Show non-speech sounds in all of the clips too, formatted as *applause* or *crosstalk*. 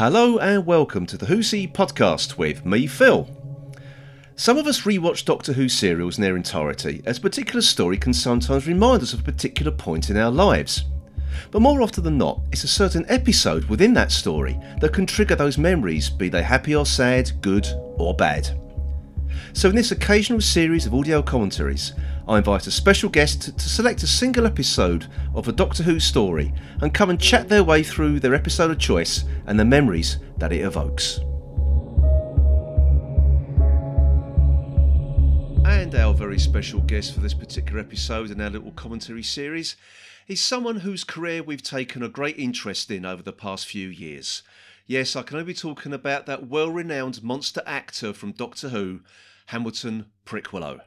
Hello and welcome to the Who's He podcast with me, Phil. Some of us rewatch Doctor Who serials in their entirety, as a particular story can sometimes remind us of a particular point in our lives. But more often than not, it's a certain episode within that story that can trigger those memories, be they happy or sad, good or bad. So, in this occasional series of audio commentaries, I invite a special guest to select a single episode of a Doctor Who story and come and chat their way through their episode of choice and the memories that it evokes. And our very special guest for this particular episode in our little commentary series is someone whose career we've taken a great interest in over the past few years. Yes, I can only be talking about that well renowned monster actor from Doctor Who, Hamilton Prickwillow.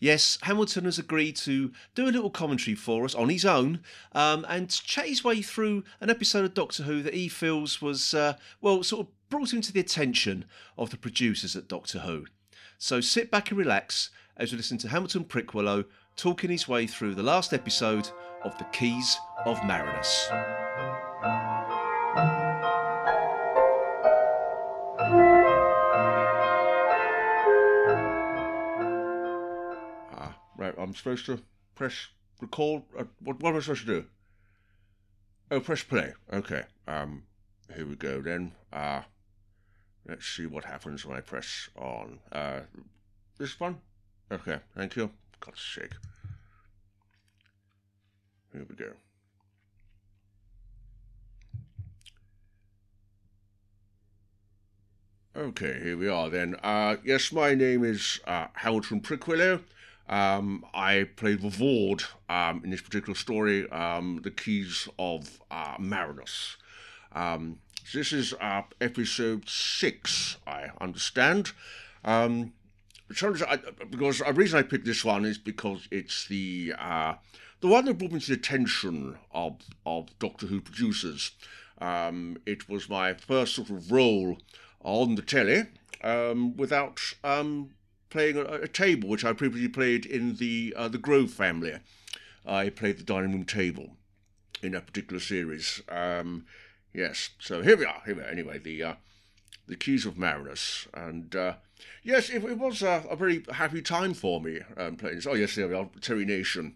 Yes, Hamilton has agreed to do a little commentary for us on his own um, and chat his way through an episode of Doctor Who that he feels was, uh, well, sort of brought him to the attention of the producers at Doctor Who. So sit back and relax as we listen to Hamilton Prickwillow talking his way through the last episode of The Keys of Marinus. I'm supposed to press record. Uh, what, what am I supposed to do? Oh, press play. Okay. Um, here we go then. Uh, let's see what happens when I press on. Uh, this one? Okay, thank you. God's sake. Here we go. Okay, here we are then. Uh, yes, my name is uh, Hamilton Prickwillow. Um, I played the um, in this particular story, um, The Keys of uh, Marinus. Um, this is uh, episode six, I understand. Um, because the reason I picked this one is because it's the uh, the one that brought me to the attention of of Doctor Who producers. Um, it was my first sort of role on the telly um, without um, playing a, a, table, which I previously played in the uh, the Grove family. I played the dining room table in that particular series. Um, yes, so here we are. Here we are. Anyway, the uh, the Keys of Marinus, and uh, yes, it, it was a, a, very happy time for me um, playing this. Oh yes, there we are. Terry Nation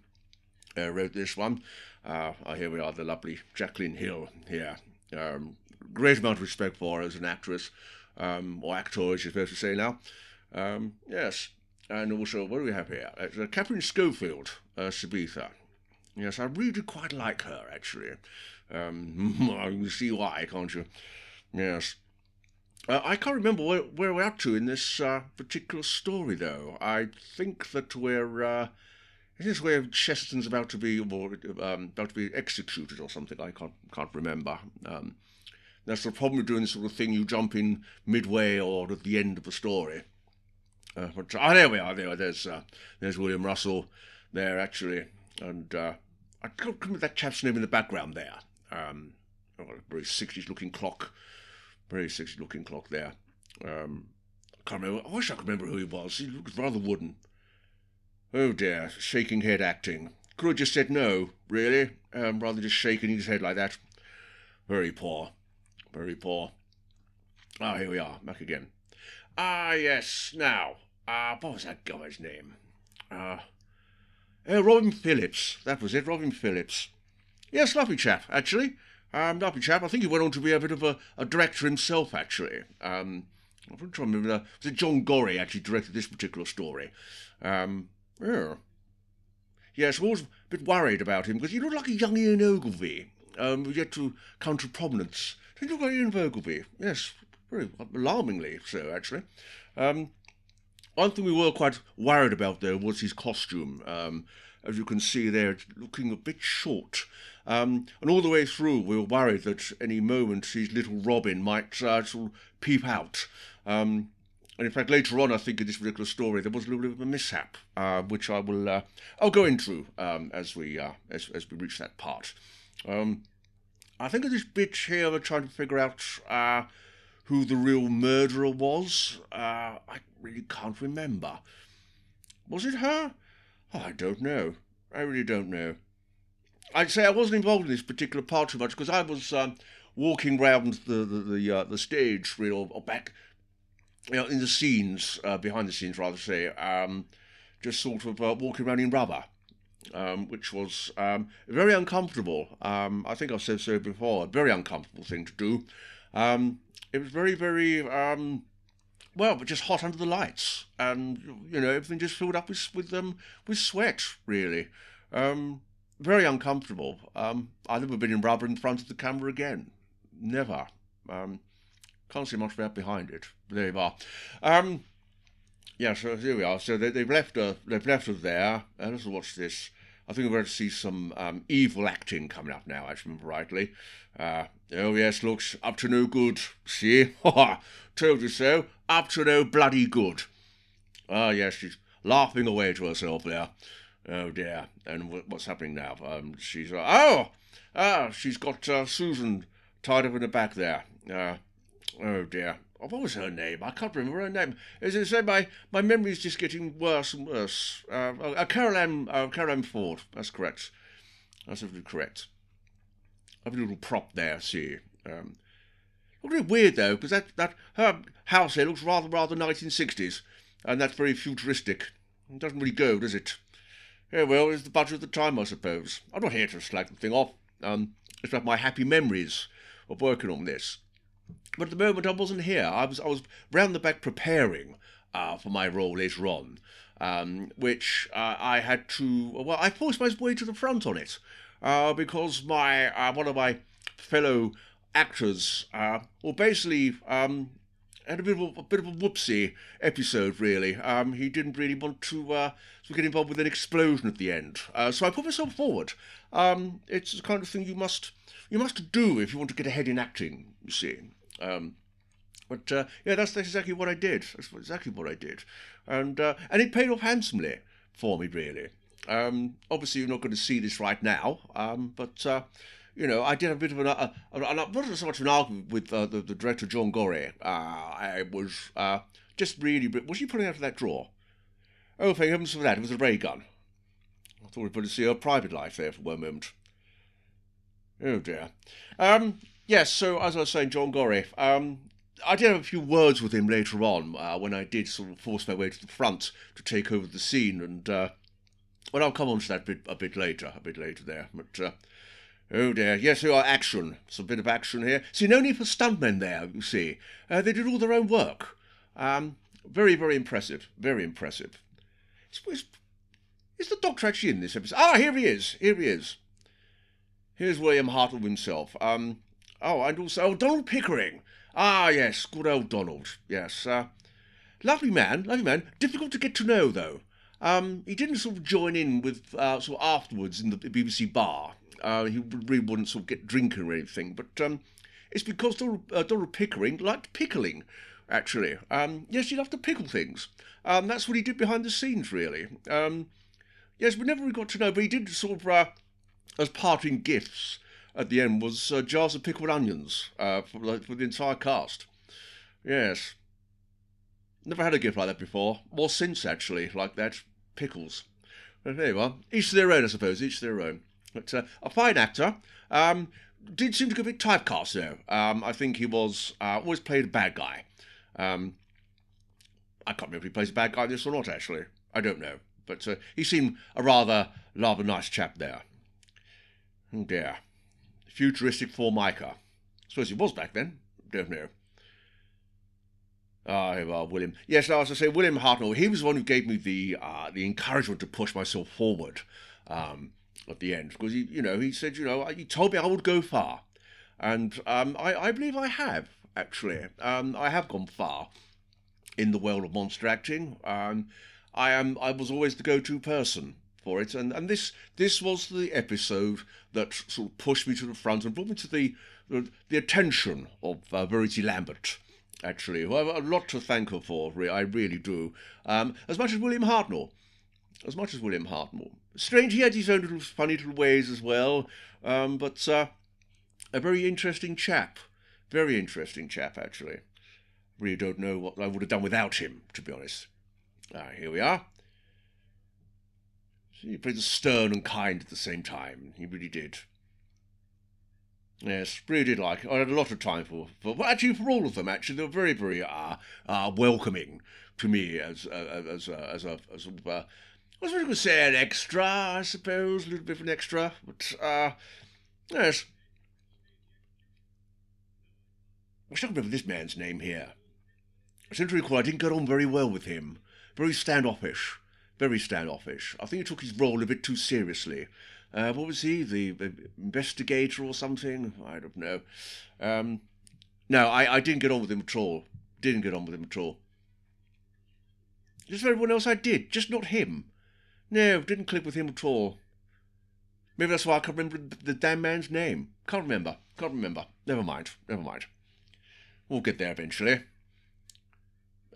uh, wrote this one. Uh, oh, here we are, the lovely Jacqueline Hill here. Um, great amount of respect for her as an actress, um, or actor, as you're supposed to say now. Um, yes, and also, what do we have here? It's uh, Katharine Schofield, uh, Sabetha. Yes, I really quite like her, actually. Um, *laughs* you see why, can't you? Yes. Uh, I can't remember where, where, we're up to in this uh, particular story, though. I think that we're. Uh, is this where Chesterton's about to be, or, um, about to be executed or something? I can't can't remember. Um, that's the problem with doing this sort of thing. You jump in midway or at the end of the story. Uh, but oh, there we are. There, there's uh, there's William Russell there actually, and uh, I can't remember that chap's name in the background there. Um, oh, very sixties looking clock, very sixties looking clock there. Um, I can't remember. I wish I could remember who he was. He looks rather wooden. Oh dear, shaking head acting. Could have just said no, really, um, rather just shaking his head like that. Very poor, very poor. Ah, here we are, back again. Ah, yes, now, uh, what was that guy's name? Ah, uh, Robin Phillips, that was it, Robin Phillips. Yes, lovely chap, actually. Um, lovely chap. I think he went on to be a bit of a, a director himself, actually. Um, I'm trying to remember. Was it John Gorrie actually directed this particular story? Um, yeah. Yes, I was a bit worried about him because he looked like a young Ian Ogilvy, um, yet to come to prominence. Did he looked like Ian Ogilvy. Yes, very alarmingly so, actually. Um, one thing we were quite worried about, though, was his costume. Um, as you can see there, looking a bit short. Um, and all the way through, we were worried that any moment his little Robin might uh, sort of peep out. Um, and in fact, later on, I think in this particular story, there was a little bit of a mishap, uh, which I will uh, I'll go into um, as we uh, as, as we reach that part. Um, I think at this bit here, we're trying to figure out uh, who the real murderer was. Uh, I really can't remember. Was it her? Oh, I don't know. I really don't know. I'd say I wasn't involved in this particular part too much because I was um, walking round the the the, uh, the stage, know, or back, you know, in the scenes, uh, behind the scenes, rather say, um, just sort of uh, walking around in rubber. Um, which was um, very uncomfortable. Um, I think I've said so before. A very uncomfortable thing to do. Um, it was very, very um, well, but just hot under the lights, and you know everything just filled up with with um with sweat. Really, um, very uncomfortable. Um, I've never been in rubber in front of the camera again. Never. Um, can't see much about behind it. There you are. Um, yeah, so here we are. So they, they've left her. They've left her there. Uh, let's watch this. I think we're going to see some um, evil acting coming up now, I remember rightly. Uh, oh, yes, looks up to no good. See? *laughs* Told you so. Up to no bloody good. Ah, yes, she's laughing away to herself there. Oh, dear. And what's happening now? Um, she's. Uh, oh! Ah, she's got uh, Susan tied up in the back there. Uh, oh, dear. Oh, what was her name? I can't remember her name. As I say, my, my memory's just getting worse and worse. Uh, uh, Carol Ann, uh, Carole Ann Ford. That's correct. That's absolutely correct. I have a little prop there, see. Um, looks a bit weird though, because that, that her house here looks rather rather 1960s, and that's very futuristic. It doesn't really go, does it? Yeah, well, it's the budget of the time, I suppose. I'm not here to slag the thing off. Um, it's about my happy memories of working on this. But at the moment, I wasn't here. I was I was round the back preparing uh, for my role later on, um, which uh, I had to. Well, I forced my way to the front on it uh, because my uh, one of my fellow actors, uh, well, basically. Um, had a bit of a, a, bit of a whoopsie episode, really. Um, he didn't really want to, uh, to get involved with an explosion at the end, uh, so I put myself forward. Um, it's the kind of thing you must you must do if you want to get ahead in acting. You see. Um, but uh, yeah, that's, that's exactly what I did. That's exactly what I did, and uh, and it paid off handsomely for me, really. Um, obviously, you're not going to see this right now, um, but uh, you know, I did a bit of an, uh, not so much an argument with uh, the, the director John Gorrie. Uh, I was just really, was she pulling out of that drawer? Oh, thank heavens for that! It was a ray gun. I thought we would to see her private life there for one moment. Oh dear. Um, Yes, so as I was saying, John Gorrie, um, I did have a few words with him later on uh, when I did sort of force my way to the front to take over the scene, and uh, well, I'll come on to that bit a bit later, a bit later there. But uh, oh dear, yes, there are action, It's a bit of action here. See, no need for stuntmen there. You see, uh, they did all their own work. Um, very, very impressive, very impressive. Is, is the Doctor actually in this episode? Ah, here he is. Here he is. Here's William Hartnell himself. Um, Oh, and also oh, Donald Pickering. Ah, yes, good old Donald. Yes, uh, lovely man, lovely man. Difficult to get to know though. Um, he didn't sort of join in with uh, sort of afterwards in the BBC bar. Uh, he really wouldn't sort of get drinking or anything. But um, it's because Donald, uh, Donald Pickering liked pickling. Actually, um, yes, he loved to pickle things. Um, that's what he did behind the scenes, really. Um, yes, we never really got to know, but he did sort of uh, as parting gifts at the end was uh, jars of pickled onions uh, for, for the entire cast. Yes. Never had a gift like that before, or since actually, like that. Pickles. But there you are. Each to their own, I suppose. Each to their own. But uh, a fine actor. Um, did seem to bit typecast though. Um, I think he was uh, always played a bad guy. Um, I can't remember if he plays a bad guy in this or not. Actually, I don't know. But uh, he seemed a rather rather nice chap there. Oh dear futuristic Formica. I suppose he was back then. Don't know. Ah, well, William. Yes, now, as I say, William Hartnell, he was the one who gave me the uh, the encouragement to push myself forward um, at the end. Because, he, you know, he said, you know, he told me I would go far. And um, I, I believe I have, actually. Um, I have gone far in the world of monster acting. Um, I am. I was always the go-to person for it. And, and this this was the episode that sort of pushed me to the front and brought me to the the, the attention of uh, Verity Lambert. Actually, who I have a lot to thank her for. I really do. Um, as much as William Hartnell, as much as William Hartnell. Strange, he had his own little funny little ways as well. Um, but uh, a very interesting chap. Very interesting chap, actually. Really don't know what I would have done without him, to be honest. Ah, here we are. He played the stern and kind at the same time. He really did. Yes, really did like it. I had a lot of time for, for well, actually for all of them. Actually, they were very, very uh, uh, welcoming to me as uh, as uh, as a as a, uh, I was going to say an extra, I suppose, a little bit of an extra, but uh, yes. I can't remember this man's name here. I seem recall I didn't get on very well with him. Very standoffish. Very standoffish. I think he took his role a bit too seriously. Uh, what was he? The, the, investigator or something? I don't know. Um, no, I, I didn't get on with him at all. Didn't get on with him at all. Just everyone else I did, just not him. No, didn't click with him at all. Maybe that's why I can't remember the damn man's name. Can't remember. Can't remember. Never mind. Never mind. We'll get there eventually.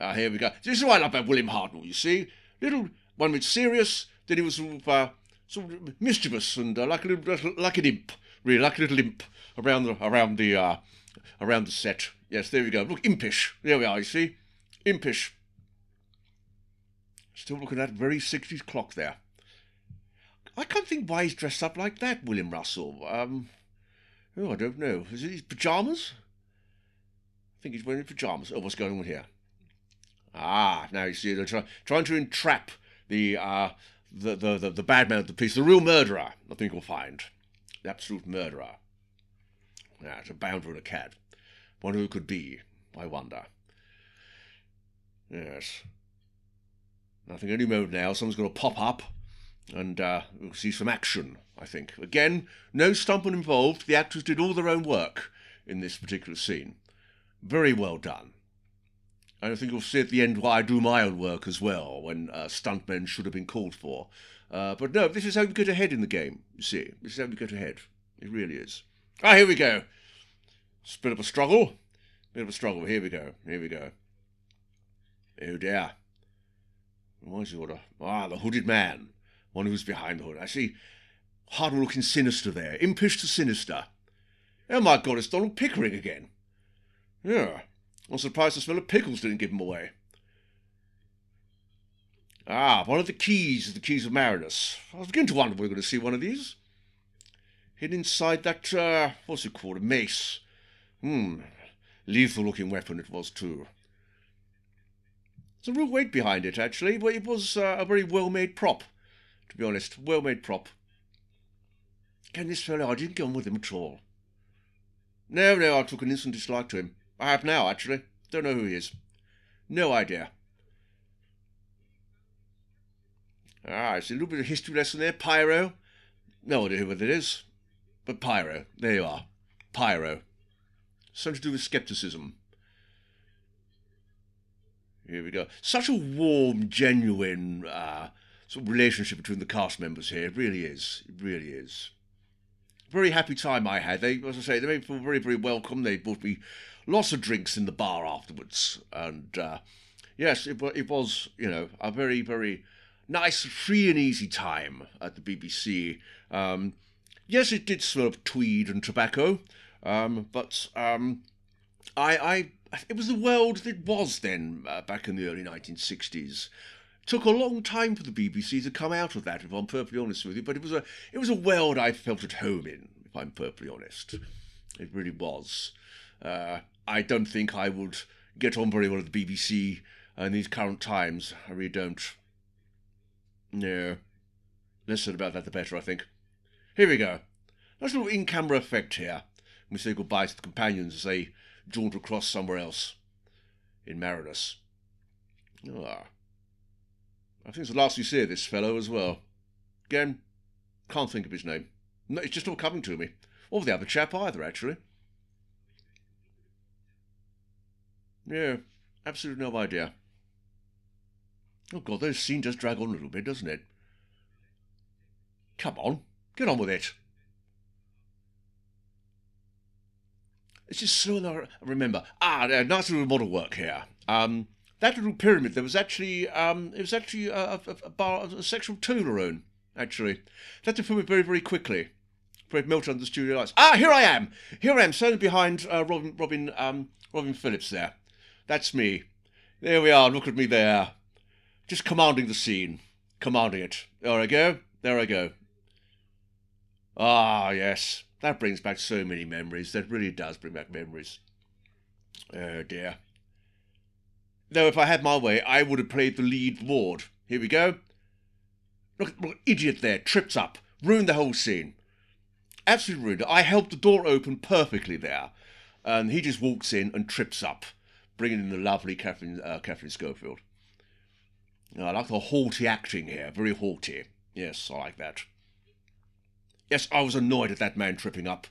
Ah, here we go. This is why I love about William Hartnell, you see. Little one was serious, then he was sort of, uh, sort of mischievous and uh, like a little, like an imp, really, like a little imp around the around the uh, around the set. Yes, there we go. Look, impish. There we are. You see, impish. Still looking at that very 60s clock there. I can't think why he's dressed up like that, William Russell. Um, oh, I don't know. Is it his pyjamas? I think he's wearing pyjamas. Oh, what's going on here? Ah, now you see, they're try, trying to entrap the, uh, the, the, the, the bad man of the piece, the real murderer, I think we'll find. The absolute murderer. Yeah, it's a bounder and a cat. Wonder who could be, I wonder. Yes. I think any moment now someone's going to pop up and uh, we'll see some action, I think. Again, no stuntman involved. The actors did all their own work in this particular scene. Very well done. And I think you'll see at the end why I do my own work as well, when uh, stuntmen should have been called for. Uh, but no, this is how we get ahead in the game, you see. This is how we get ahead. It really is. Ah, here we go. It's a bit of a struggle. Bit of a struggle. Here we go. Here we go. Oh dear. What's the order? Ah, the hooded man. One who's behind the hood. I see hard looking sinister there. Impish to sinister. Oh my god, it's Donald Pickering again. Yeah. I'm surprised the smell of pickles didn't give him away. Ah, one of the keys, is the keys of Marinus. I was beginning to wonder if we were going to see one of these. Hidden inside that, uh, what's it called, a mace. Hmm, lethal looking weapon it was too. There's a real weight behind it, actually, but it was uh, a very well made prop, to be honest. Well made prop. Can this fellow, I didn't get on with him at all. No, no, I took an instant dislike to him. I have now, actually. Don't know who he is. No idea. Ah, it's a little bit of history lesson there. Pyrrho. No idea what it is. But Pyrrho. There you are. Pyrrho. Something to do with skepticism. Here we go. Such a warm, genuine uh, sort of relationship between the cast members here. It really is. It really is. Very happy time I had. They, as I say, they made me very, very welcome. They brought me lots of drinks in the bar afterwards, and uh, yes, it, it was you know a very, very nice, free and easy time at the BBC. Um, yes, it did smell of tweed and tobacco, um, but um, I, I, it was the world that was then uh, back in the early 1960s. Took a long time for the BBC to come out of that, if I'm perfectly honest with you. But it was a, it was a world I felt at home in, if I'm perfectly honest. It really was. Uh, I don't think I would get on very well at the BBC in these current times. I really don't. No. Less said about that, the better, I think. Here we go. Nice little in camera effect here. We say goodbye to the companions as they jaunt across somewhere else in Marinus. Ah. I think it's the last we see of this fellow as well. Again, can't think of his name. No, it's just not coming to me. Or the other chap either, actually. Yeah, absolutely no idea. Oh god, this scene just drag on a little bit, doesn't it? Come on, get on with it. It's just so I remember. Ah, nice little model work here. Um, that little pyramid, there was actually um, it was actually a, a, a bar, a. Actually, that to film it very, very quickly. Fred melted under the studio lights. Ah, here I am. Here I am, standing behind uh, Robin, Robin, um, Robin Phillips. There, that's me. There we are. Look at me there, just commanding the scene, commanding it. There I go. There I go. Ah, yes, that brings back so many memories. That really does bring back memories. Oh dear. Though if I had my way, I would have played the lead ward. Here we go. Look, look, idiot there, trips up, ruined the whole scene. Absolutely ruined it. I held the door open perfectly there, and he just walks in and trips up, bringing in the lovely Katharine, uh, Katharine Schofield. I like the haughty acting here, very haughty. Yes, I like that. Yes, I was annoyed at that man tripping up.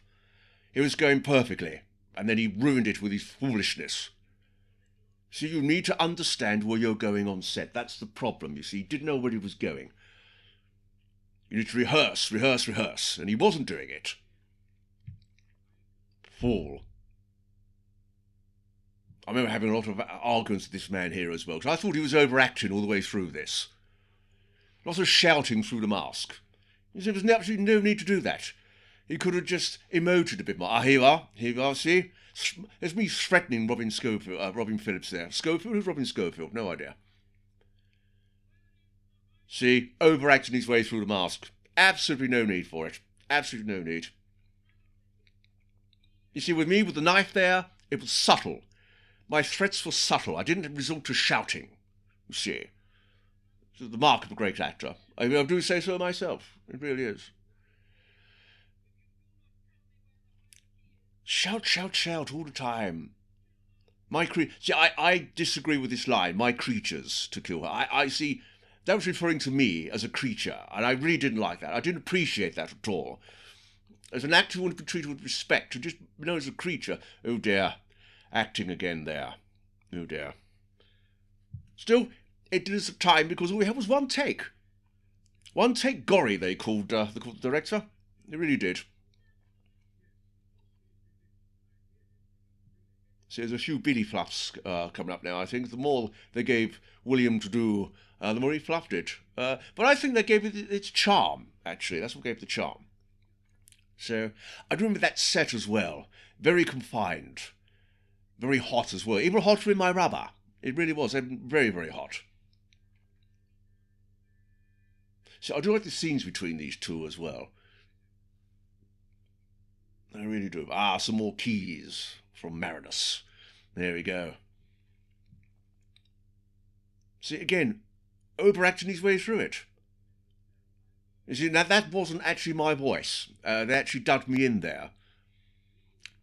He was going perfectly, and then he ruined it with his foolishness. So you need to understand where you're going on set. That's the problem, you see. He didn't know where he was going. You need to rehearse, rehearse, rehearse, and he wasn't doing it. Fool. I remember having a lot of arguments with this man here as well, I thought he was overacting all the way through this. Lots of shouting through the mask. There was absolutely no need to do that. He could have just emoted a bit more. Ah, here you are, here you are, see? There's me threatening Robin Schofield, uh, Robin Phillips there. Schofield? Who's Robin Schofield? No idea. See, overacting his way through the mask. Absolutely no need for it. Absolutely no need. You see, with me, with the knife there, it was subtle. My threats were subtle. I didn't resort to shouting. You see. It's the mark of a great actor. I, I do say so myself. It really is. Shout, shout, shout all the time. My cre- see, I, I disagree with this line. My creatures to kill her. I, I see that was referring to me as a creature, and I really didn't like that. I didn't appreciate that at all. As an actor, you want to be treated with respect. To just know as a creature, oh dear, acting again there. Oh dear. Still, it did us a time because all we had was one take. One take Gorrie, they called, uh, they called the director. They really did. So there's a few Billy fluffs uh, coming up now, I think. The more they gave William to do, uh, the more he fluffed it. Uh, but I think they gave it its charm, actually. That's what gave it the charm. So I do remember that set as well. Very confined. Very hot as well. Even hotter in my rubber. It really was. Very, very hot. So I do like the scenes between these two as well. I really do. Ah, some more keys from Marinus. There we go. See, again, overacting his way through it. You see, now that wasn't actually my voice. Uh, they actually dubbed me in there.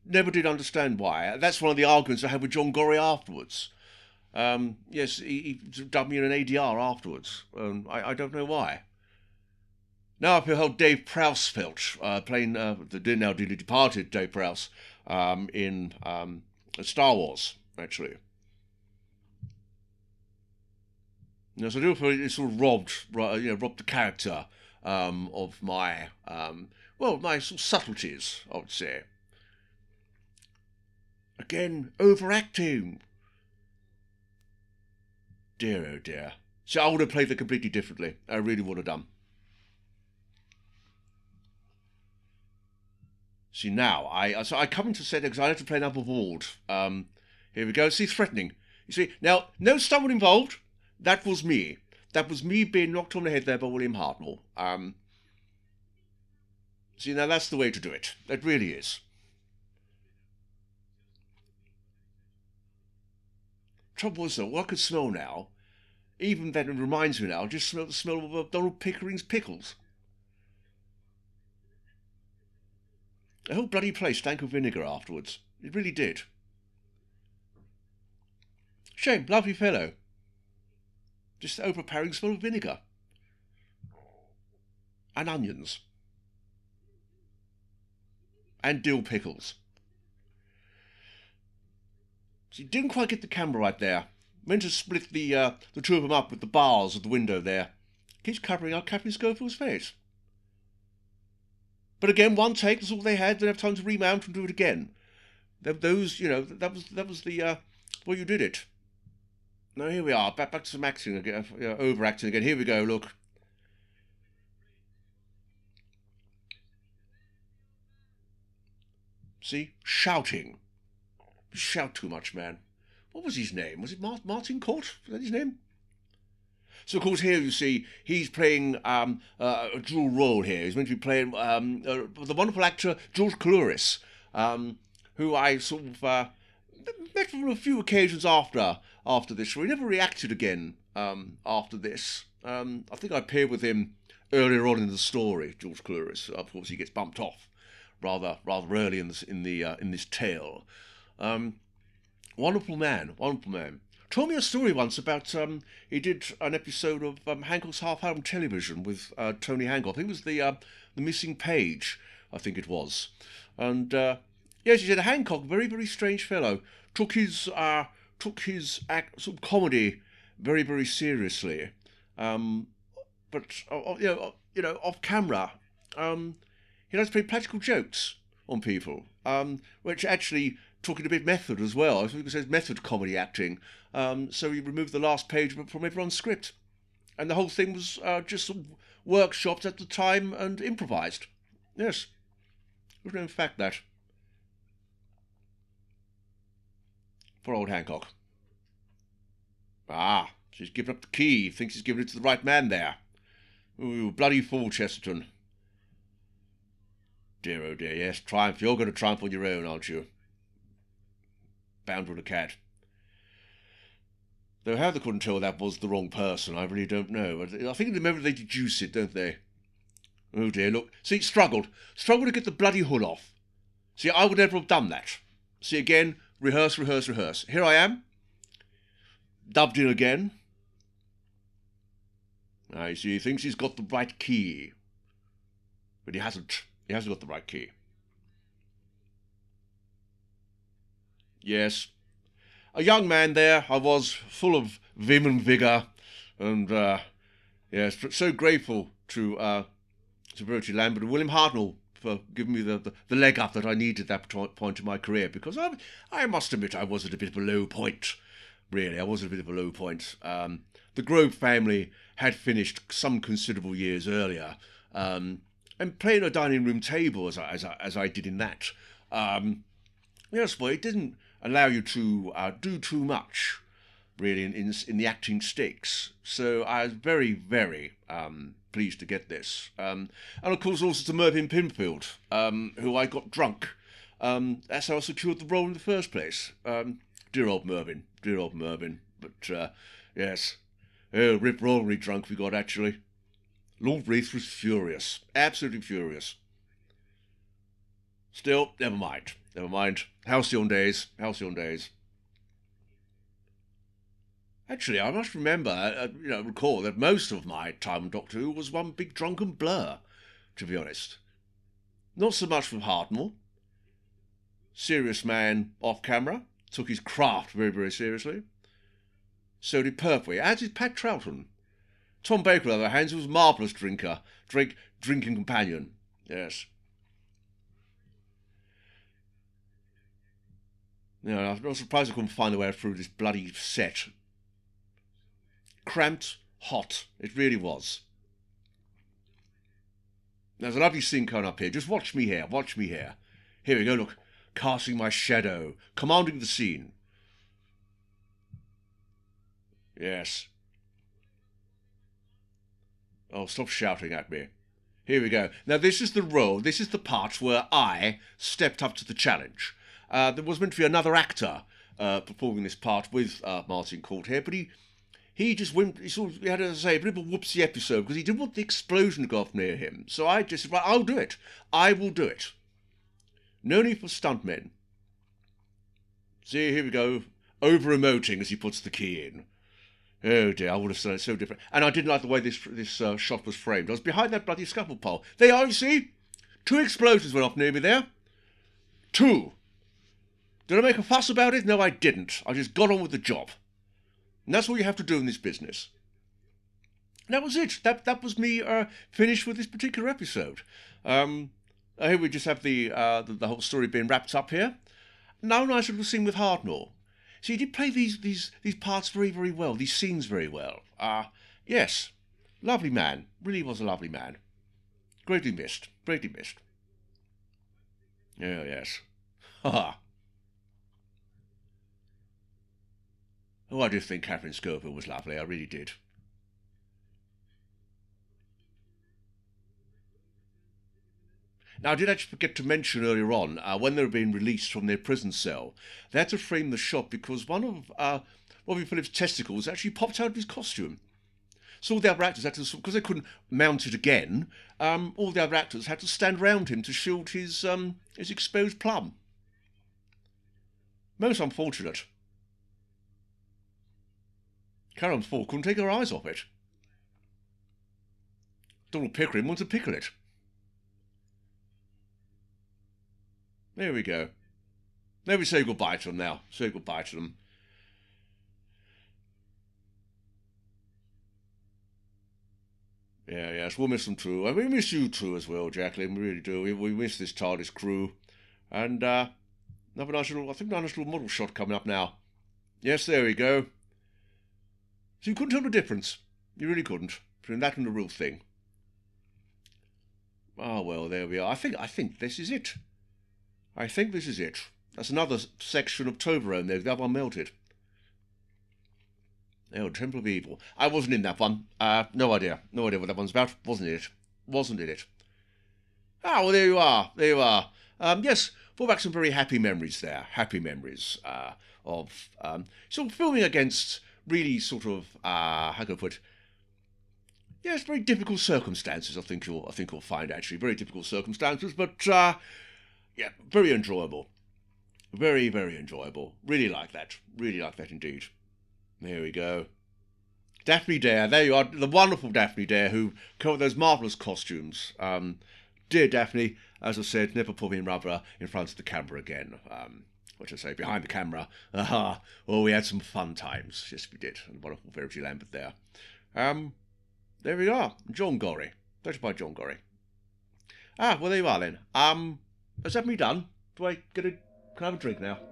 Never did understand why. That's one of the arguments I had with John Gorrie afterwards. Um, yes, he, he, dubbed me in an ADR afterwards. Um, I, I, don't know why. Now I feel how Dave Prowse felt, uh, playing uh, the now dearly departed Dave Prowse um, in um, Star Wars, actually. Know, so it sort of robbed, you know, robbed the character um, of my, um, well, my sort of subtleties, I would say. Again, overacting. Dear, oh dear. So I would have played it completely differently. I really would have done. See now, I so I come into set because I had to play another ward. Um, here we go. See, threatening. You see now, no someone involved. That was me. That was me being knocked on the head there by William Hartnell. Um, see now, that's the way to do it. That really is. Trouble was though, what I could smell now, even then it reminds me now, just smell the smell of uh, Donald Pickering's pickles. The whole bloody place stank of vinegar afterwards. It really did. Shame, lovely fellow. Just overpowering smell of vinegar. And onions. And dill pickles. So you didn't quite get the camera right there. Meant to split the uh, the two of them up with the bars of the window there. Keeps covering up Captain Schofield's face. But again, one take was all they had. They have time to remount and do it again. Those, you know, that was that was the uh, well, you did it. Now here we are, back back to some acting again, uh, overacting again. Here we go. Look. See, shouting. Shout too much, man. What was his name? Was it Martin Cort? Was that his name? So, of course, here you see he's playing um, uh, a dual role here. He's meant to be playing um, uh, the wonderful actor George Coulouris, um, who I sort of uh, met on a few occasions after after this. He never reacted again um, after this. Um, I think I appeared with him earlier on in the story, George Coulouris. Of course, he gets bumped off rather rather early in this in the uh, in this tale. Um, wonderful man, wonderful man. Told me a story once about um, he did an episode of um, Hancock's Half Hour Television with uh, Tony Hancock. I think it was the uh, the missing page. I think it was, and uh, yes, he said Hancock, very very strange fellow, took his uh, took his act, sort of comedy very very seriously, um, but uh, you know you know off camera. Um, he likes to play practical jokes on people, um, which actually it a bit method as well. I think it says method comedy acting. Um, so he removed the last page from everyone's script, and the whole thing was uh, just workshopped at the time and improvised. Yes, was in fact that for old Hancock. Ah, she's given up the key. Thinks he's given it to the right man there. Ooh, bloody fool, Chesterton. Dear, oh dear, yes, triumph. You're going to triumph on your own, aren't you? Bound with a cat. Though how they couldn't tell that was the wrong person, I really don't know. I think remember they deduce it, don't they? Oh dear, look. See, struggled. Struggled to get the bloody hood off. See, I would never have done that. See, again, rehearse, rehearse, rehearse. Here I am. Dubbed in again. I see, he thinks he's got the right key. But he hasn't. He hasn't got the right key. Yes. A young man there, I was, full of vim and vigour, and, uh, yes, so grateful to, uh, to Verity Lambert and William Hartnell for giving me the, the, the, leg up that I needed at that point in my career, because I, I must admit I was at a bit of a low point, really. I was at a bit of a low point. Um, the Grove family had finished some considerable years earlier, um, and playing a dining room table as I, as I, as I did in that. Um, yes, but it didn't allow you to uh, do too much, really, in, in, in, the acting stakes. So I was very, very um, pleased to get this. Um, and of course, also to Mervyn Pinfield, um, who I got drunk. Um, that's how I secured the role in the first place. Um, dear old Mervyn, dear old Mervyn. But uh, yes, oh, rip roaringly drunk we got actually. Lord Reith was furious, absolutely furious. Still, never mind, never mind. Halcyon days, halcyon days. Actually, I must remember, uh, you know, recall that most of my time on Doctor Who was one big drunken blur, to be honest. Not so much from Hartnell. Serious man off camera, took his craft very, very seriously. So did Pertwee, as did Pat Troughton. Tom Baker, on the other hand, was a marvellous drinker, drink, drinking companion. Yes. You know, I'm not surprised I couldn't find a way through this bloody set. Cramped, hot. It really was. There's a lovely scene coming up here. Just watch me here. Watch me here. Here we go. Look, casting my shadow, commanding the scene. Yes. Oh, stop shouting at me. Here we go. Now, this is the role, this is the part where I stepped up to the challenge. Uh, there was meant to be another actor uh, performing this part with uh, Martin Cort here, but he he just went, he sort of, had to say, a bit of a whoopsie episode because he didn't want the explosion to go off near him. So I just said, right, I'll do it. I will do it. No need for stuntmen. See, here we go, over emoting as he puts the key in. Oh dear, I would have said it so different. And I didn't like the way this this uh, shot was framed. I was behind that bloody scaffold pole. There you are, you see? Two explosions went off near me there. Two. Did I make a fuss about it? No, I didn't. I just got on with the job. And that's what you have to do in this business. And that was it. That that was me uh, finished with this particular episode. Um, here we just have the, uh, the, the whole story being wrapped up here. Now, nice little scene with Hartnell. So he did play these these these parts very very well, these scenes very well. Ah, uh, yes, lovely man, really was a lovely man. Greatly missed, greatly missed. Oh yes, *laughs* ha. Oh, I did think Katharine Schofield was lovely, I really did. Now, I did actually forget to mention earlier on uh, when they were being released from their prison cell, they had to frame the shot because one of uh, Robbie Phillips' testicles actually popped out of his costume. So all the other actors had to, because they couldn't mount it again, um, all the other actors had to stand round him to shield his um, his exposed plum. Most unfortunate. Karen Ford couldn't take her eyes off it. Donald Pickering wants to pickle it. There we go. Let me say goodbye to them now. Say goodbye to them. Yeah, yes, we'll miss them too. And we miss you too as well, Jacqueline. We really do. We, we miss this TARDIS crew. And uh, another nice little, I think, nice little model shot coming up now. Yes, there we go. So you couldn't tell the difference. You really couldn't between that and the real thing. Ah, oh, well, there we are. I think I think this is it. I think this is it. That's another section of Toblerone there. The other one melted. Oh, Temple of Evil. I wasn't in that one. Uh, no idea. No idea what that one's about. Wasn't it? Wasn't it? Ah, well, there you are. There you are. Um, yes, brought back some very happy memories there. Happy memories uh, of um, sort of filming against really sort of uh, how can I put? Yes, very difficult circumstances. I think you'll I think you'll find actually very difficult circumstances, but uh, yeah, very enjoyable. Very very enjoyable. Really like that. Really like that indeed. There we go. Daphne Dare, there you are, the wonderful Daphne Dare who came those marvellous costumes. Um, dear Daphne, as I said, never put me in rubber in front of the camera again. Um, what should I say, behind the camera. Aha, oh, we had some fun times. Yes, we did. And wonderful Verity Lambert there. Um, there we are. John Gorrie. Directed by John Gorrie. Ah, well, there you are then. Um, has that me done? Do I get a, can I have a drink now? *laughs*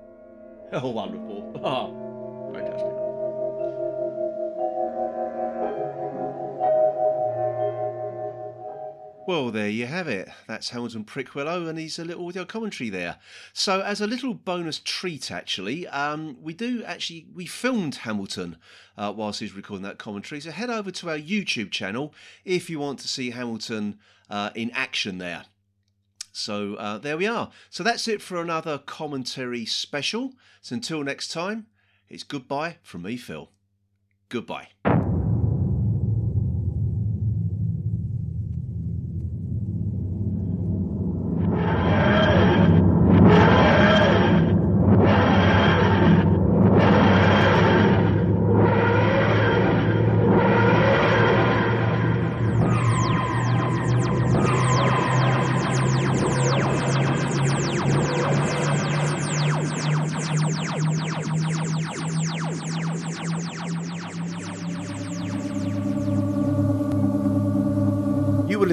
Oh, wonderful. Ah, fantastic. Well, there you have it. That's Hamilton Prickwillow and his little audio commentary there. So, as a little bonus treat, actually, um, we do actually we filmed Hamilton uh, whilst he's recording that commentary. So, head over to our YouTube channel if you want to see Hamilton uh, in action there. So uh, there we are. So that's it for another commentary special. So until next time, it's goodbye from me, Phil. Goodbye.